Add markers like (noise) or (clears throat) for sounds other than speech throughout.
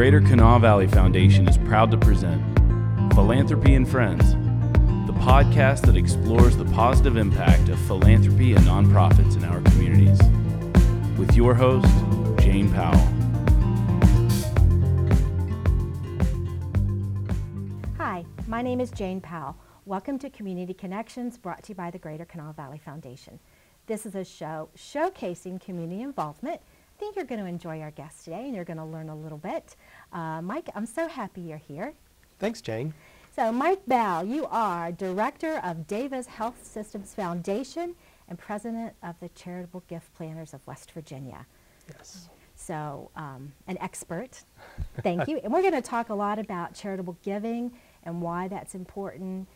Greater Kanawha Valley Foundation is proud to present Philanthropy and Friends, the podcast that explores the positive impact of philanthropy and nonprofits in our communities. With your host, Jane Powell. Hi, my name is Jane Powell. Welcome to Community Connections brought to you by the Greater Kanawha Valley Foundation. This is a show showcasing community involvement. I think you're going to enjoy our guest today and you're going to learn a little bit. Uh, Mike, I'm so happy you're here. Thanks, Jane. So, Mike Bell, you are Director of Davis Health Systems Foundation and President of the Charitable Gift Planners of West Virginia. Yes. So, um, an expert. Thank you. (laughs) And we're going to talk a lot about charitable giving and why that's important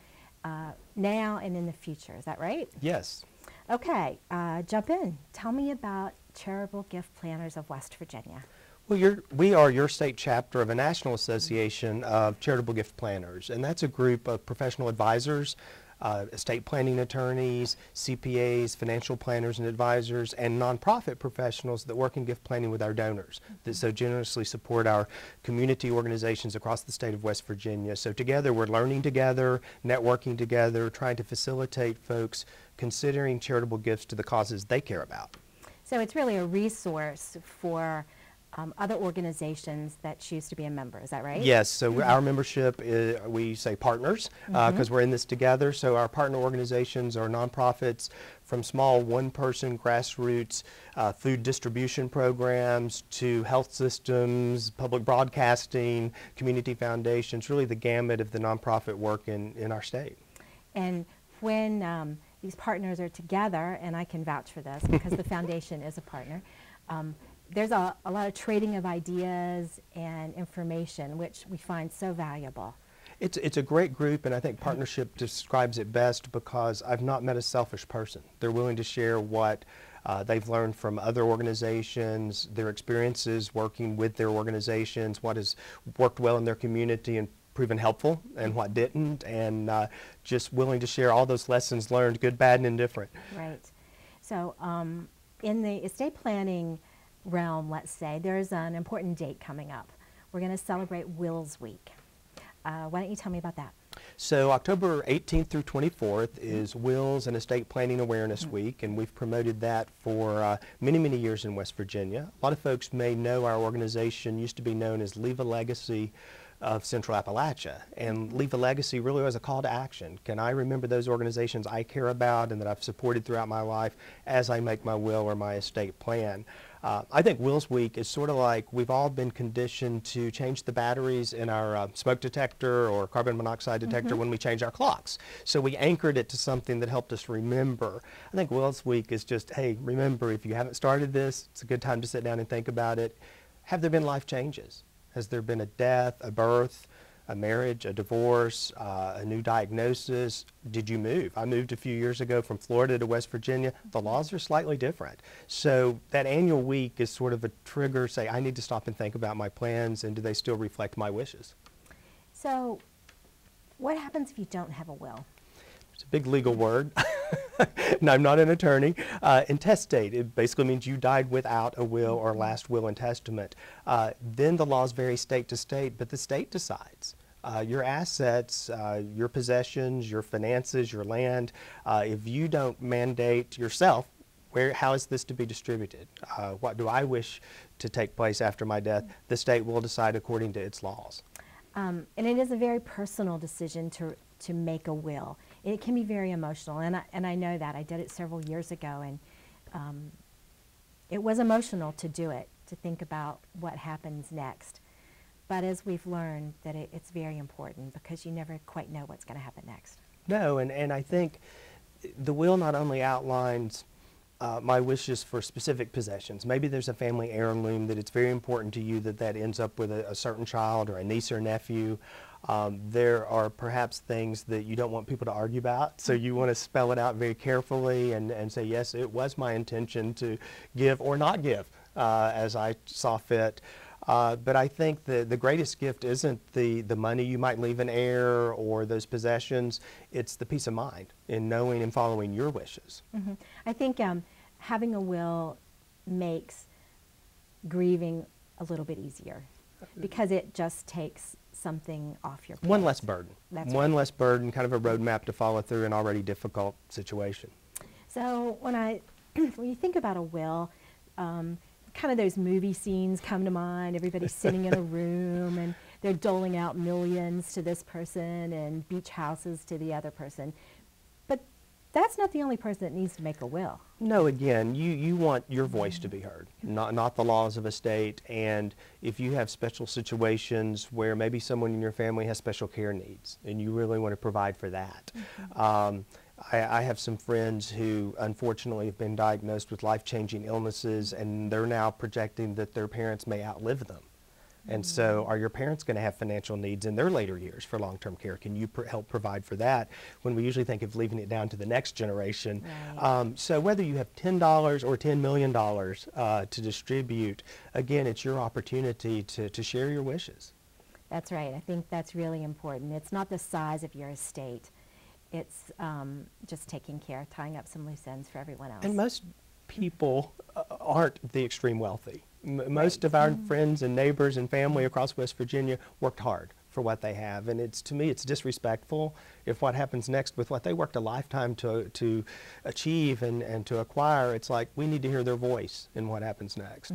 uh, now and in the future. Is that right? Yes. Okay, uh, jump in. Tell me about Charitable Gift Planners of West Virginia. Well, we are your state chapter of a national association of charitable gift planners, and that's a group of professional advisors, uh, estate planning attorneys, CPAs, financial planners and advisors, and nonprofit professionals that work in gift planning with our donors that so generously support our community organizations across the state of West Virginia. So together we're learning together, networking together, trying to facilitate folks considering charitable gifts to the causes they care about. So it's really a resource for um, other organizations that choose to be a member. Is that right? Yes, so we- our membership, is, we say partners, because we're in this together. So our partner organizations are nonprofits from small one-person grassroots uh, food distribution programs to health systems, public broadcasting, community foundations, really the gamut of the nonprofit work in, in our state. And when um, these partners are together, and I can vouch for this because the (laughs) foundation is a partner, um, there's a, a lot of trading of ideas and information, which we find so valuable. It's, it's a great group, and I think partnership describes it best because I've not met a selfish person. They're willing to share what uh, they've learned from other organizations, their experiences working with their organizations, what has worked well in their community and proven helpful, and what didn't, and uh, just willing to share all those lessons learned, good, bad, and indifferent. Right. So, um, in the estate planning realm, let's say, there's an important date coming up. We're going to celebrate Wills Week. Uh, why don't you tell me about that? So October 18th through 24th is Wills and Estate Planning Awareness Week, and we've promoted that for uh, many, many years in West Virginia. A lot of folks may know our organization used to be known as Leave a Legacy of Central Appalachia, and Leave a Legacy really was a call to action. Can I remember those organizations I care about and that I've supported throughout my life as I make my will or my estate plan? Uh, I think Wills Week is sort of like we've all been conditioned to change the batteries in our uh, smoke detector or carbon monoxide detector when we change our clocks. So we anchored it to something that helped us remember. I think Wills Week is just, hey, remember, if you haven't started this, it's a good time to sit down and think about it. Have there been life changes? Has there been a death, a birth, a marriage, a divorce, uh, a new diagnosis? Did you move? I moved a few years ago from Florida to West Virginia. The laws are slightly different. So that annual week is sort of a trigger, say, I need to stop and think about my plans and do they still reflect my wishes? So, what happens if you don't have a will? It's a big legal word. (laughs) (laughs) and I'm not an attorney. Uh, intestate, it basically means you died without a will or last will and testament. Uh, then the laws vary state to state, but the state decides. Uh, your assets, uh, your possessions, your finances, your land, uh, if you don't mandate yourself, where, how is this to be distributed? Uh, what do I wish to take place after my death? The state will decide according to its laws. Um, and it is a very personal decision to, to make a will. It can be very emotional, and I, and I know that. I did it several years ago, and um, it was emotional to do it, to think about what happens next. But as we've learned, that it, it's very important because you never quite know what's going to happen next. No, and, and I think the will not only outlines uh, my wishes for specific possessions. Maybe there's a family heirloom that it's very important to you that that ends up with a, a certain child or a niece or nephew. Um, there are perhaps things that you don't want people to argue about, so you want to spell it out very carefully and, and say, yes, it was my intention to give or not give uh, as I saw fit. Uh, but I think the, the greatest gift isn't the, the money you might leave an heir or those possessions. It's the peace of mind in knowing and following your wishes. hmm I think um, having a will makes grieving a little bit easier. because it just takes something off your plate. One less burden. That's One right. less burden, kind of a roadmap to follow through an already difficult situation. So when I, (clears throat) when you think about a will, um, kind of those movie scenes come to mind. Everybody's sitting in a (laughs) room and they're doling out millions to this person and beach houses to the other person. But that's not the only person that needs to make a will. No, again, you, you want your voice to be heard, not, not the laws of a state. And if you have special situations where maybe someone in your family has special care needs and you really want to provide for that. Um, I, I have some friends who unfortunately have been diagnosed with life-changing illnesses and they're now projecting that their parents may outlive them. And so, are your parents going to have financial needs in their later years for long-term care? Can you pr- help provide for that? When we usually think of leaving it down to the next generation. Right. Um, so, whether you have ten dollars or ten million dollars uh, to distribute, again, it's your opportunity to, to share your wishes. That's right. I think that's really important. It's not the size of your estate. It's um, just taking care, tying up some loose ends for everyone else. And most people uh, aren't the extreme wealthy. M- most of our friends and neighbors and family across West Virginia worked hard for what they have, and it's to me it's disrespectful if what happens next with what they worked a lifetime to to achieve and, and to acquire. It's like we need to hear their voice in what happens next.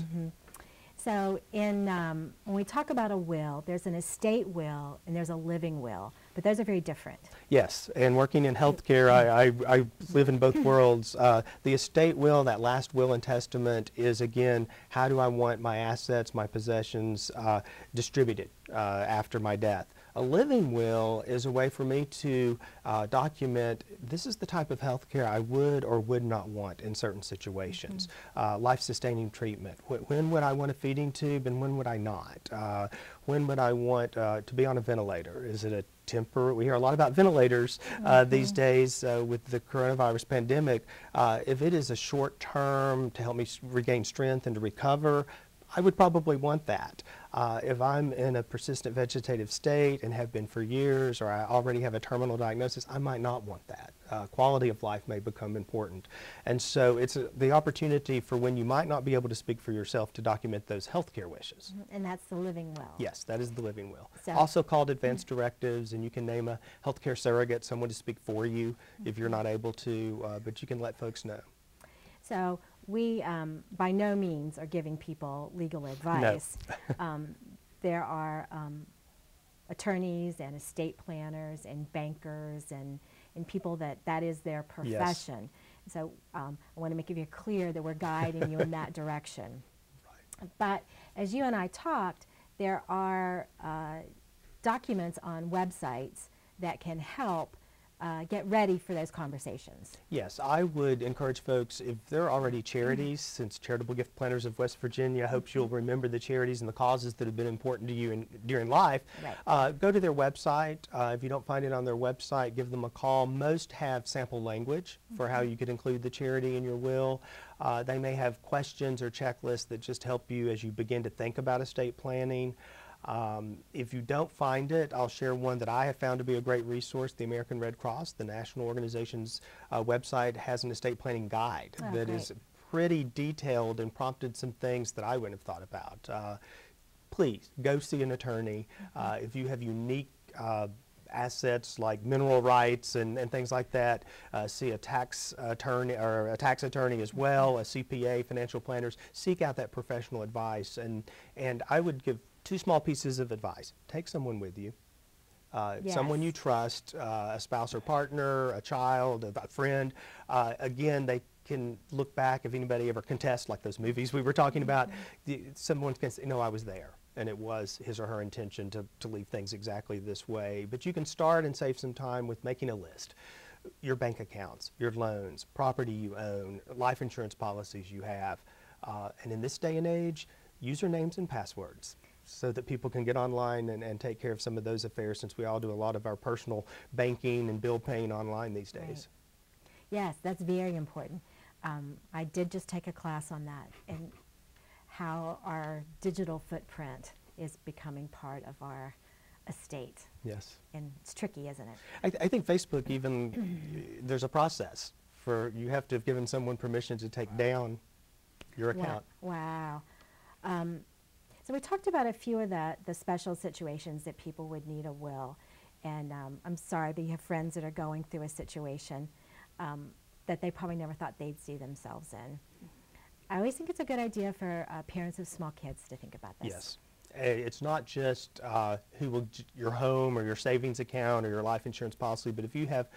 So in, um, when we talk about a will, there's an estate will and there's a living will, but those are very different. Yes, and working in healthcare, I, I, I live in both worlds. Uh, the estate will, that last will and testament, is again, how do I want my assets, my possessions uh, distributed uh, after my death? A living will is a way for me to uh, document this is the type of health care I would or would not want in certain situations. Uh, life sustaining treatment. Wh- when would I want a feeding tube and when would I not? Uh, when would I want uh, to be on a ventilator? Is it a temporary? We hear a lot about ventilators uh, these days uh, with the coronavirus pandemic. Uh, if it is a short term to help me s- regain strength and to recover, I would probably want that. Uh, if I'm in a persistent vegetative state and have been for years, or I already have a terminal diagnosis, I might not want that. Uh, quality of life may become important. And so it's a, the opportunity for when you might not be able to speak for yourself to document those healthcare wishes. And that's the living will. Yes, that is the living will. So- Also called advance directives, and you can name a healthcare surrogate, someone to speak for you if you're not able to, uh, but you can let folks know. So we, um, by no means are giving people legal advice. (laughs) um, there are um, attorneys and estate planners and bankers and, and people that that is their profession. Yes. So um, I want to make it very clear that we're guiding you in that (laughs) direction. Right. But as you and I talked, there are uh, documents on websites that can help uh, get ready for those conversations. Yes, I would encourage folks, if they're already charities, since Charitable Gift Planners of West Virginia hopes you'll remember the charities and the causes that have been important to you in, during life, Right. uh, go to their website. Uh, if you don't find it on their website, give them a call. Most have sample language for how you could include the charity in your will. Uh, they may have questions or checklists that just help you as you begin to think about estate planning. Um, if you don't find it, I'll share one that I have found to be a great resource. The American Red Cross, the national organization's uh, website, has an estate planning guide Oh, that is great. pretty detailed and prompted some things that I wouldn't have thought about. Uh, please go see an attorney. Uh, if you have unique uh, assets like mineral rights and, and things like that, uh, see a tax attorney or a tax attorney as well, a CPA, financial planners. Seek out that professional advice. And, and I would give two small pieces of advice. Take someone with you. Uh, Someone you trust, uh, a spouse or partner, a child, a, a friend. Uh, again, they can look back if anybody ever contests, like those movies we were talking about. The, someone can say, "No, I was there." And it was his or her intention to, to leave things exactly this way. But you can start and save some time with making a list. Your bank accounts, your loans, property you own, life insurance policies you have. Uh, and in this day and age, usernames and passwords so that people can get online and, and take care of some of those affairs since we all do a lot of our personal banking and bill paying online these days. Yes, that's very important. Um, I did just take a class on that and how our digital footprint is becoming part of our estate. Yes. And it's tricky, isn't it? I, th- I think Facebook even, (clears throat) there's a process for, you have to have given someone permission to take down your account. Wow. Um, So we talked about a few of the, the special situations that people would need a will. And um, I'm sorry, but you have friends that are going through a situation um, that they probably never thought they'd see themselves in. I always think it's a good idea for uh, parents of small kids to think about this. Yes. It's not just uh, who will, j- your home or your savings account or your life insurance policy, but if you have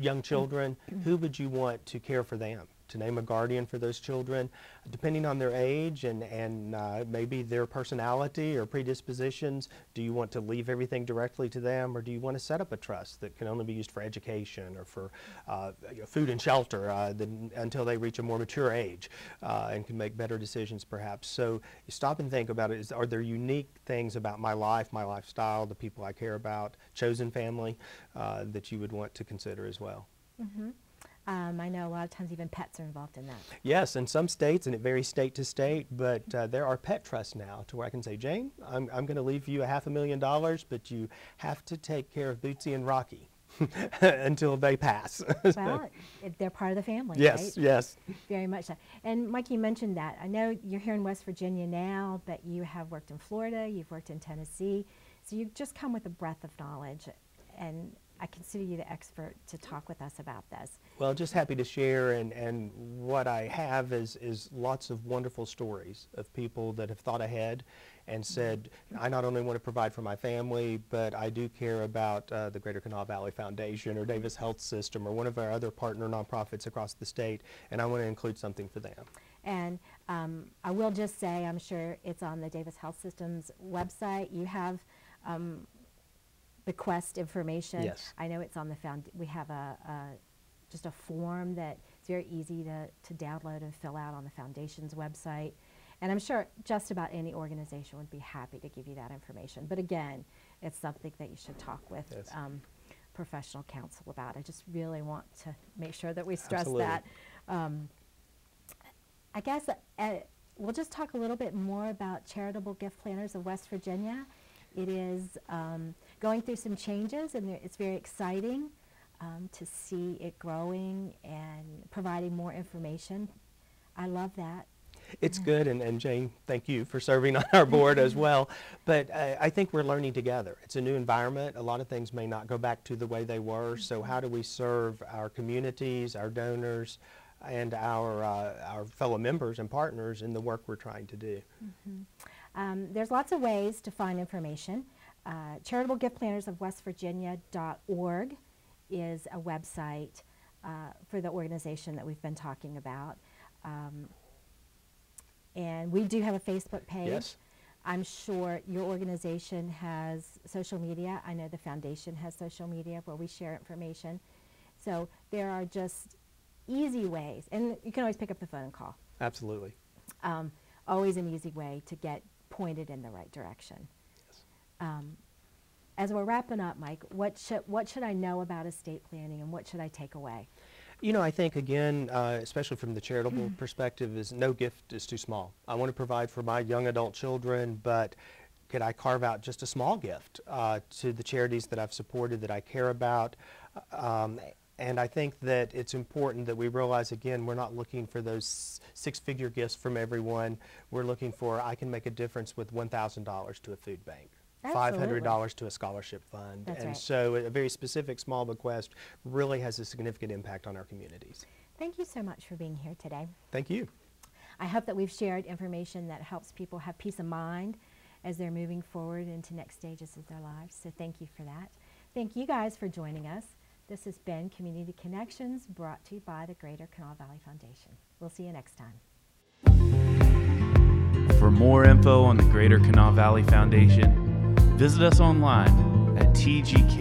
young children, (clears throat) who would you want to care for them? To name a guardian for those children, depending on their age and, and uh, maybe their personality or predispositions, do you want to leave everything directly to them or do you want to set up a trust that can only be used for education or for uh, food and shelter uh, until they reach a more mature age uh, and can make better decisions perhaps? So stop and think about it. Is, are there unique things about my life, my lifestyle, the people I care about, chosen family uh, that you would want to consider as well? Um, I know a lot of times even pets are involved in that. Yes, in some states, and it varies state to state, but uh, there are pet trusts now to where I can say, Jane, I'm, I'm going to leave you a half a million dollars, but you have to take care of Bootsy and Rocky (laughs) until they pass. (laughs) Well, they're part of the family, yes, right? yes. Very much so. And Mike, you mentioned that. I know you're here in West Virginia now, but you have worked in Florida, you've worked in Tennessee, so you've just come with a breadth of knowledge, and I consider you the expert to talk with us about this. Well, just happy to share, and, and what I have is, is lots of wonderful stories of people that have thought ahead and said, I not only want to provide for my family, but I do care about uh, the Greater Kanawha Valley Foundation or Davis Health System or one of our other partner nonprofits across the state, and I want to include something for them. And um, I will just say, I'm sure it's on the Davis Health Systems website. You have um, bequest information. Yes. I know it's on the found. We have a, a just a form that it's very easy to, to download and fill out on the foundation's website. And I'm sure just about any organization would be happy to give you that information. But again, it's something that you should talk with Yes. um, professional counsel about. I just really want to make sure that we stress Absolutely. that. Um, I guess uh, we'll just talk a little bit more about Charitable Gift Planners of West Virginia. It is um, going through some changes, and there- it's very exciting um, to see it growing and providing more information. I love that. It's good, and, and Jane, thank you for serving on our board as (laughs) well. But uh, I think we're learning together. It's a new environment. A lot of things may not go back to the way they were. So how do we serve our communities, our donors, and our, uh, our fellow members and partners in the work we're trying to do? Um, there's lots of ways to find information. Uh, CharitableGiftPlannersOfWestVirginia.org is a website uh, for the organization that we've been talking about. Um, and we do have a Facebook page. Yes. I'm sure your organization has social media. I know the foundation has social media where we share information. So there are just easy ways, and you can always pick up the phone and call Absolutely. um, always an easy way to get pointed in the right direction. Yes. Um, as we're wrapping up, Mike, what should what should I know about estate planning, and what should I take away? You know, I think again, uh, especially from the charitable perspective, is no gift is too small. I want to provide for my young adult children, but could I carve out just a small gift uh, to the charities that I've supported that I care about? Um, and I think that it's important that we realize again, we're not looking for those six-figure gifts from everyone. We're looking for I can make a difference with $1,000 to a food bank. Absolutely. $500 to a scholarship fund. That's and right. so a very specific small bequest really has a significant impact on our communities. Thank you so much for being here today. Thank you. I hope that we've shared information that helps people have peace of mind as they're moving forward into next stages of their lives. So thank you for that. Thank you guys for joining us. This has been Community Connections brought to you by the Greater Kanawha Valley Foundation. We'll see you next time. For more info on the Greater Kanawha Valley Foundation, visit us online at tgkvf.org.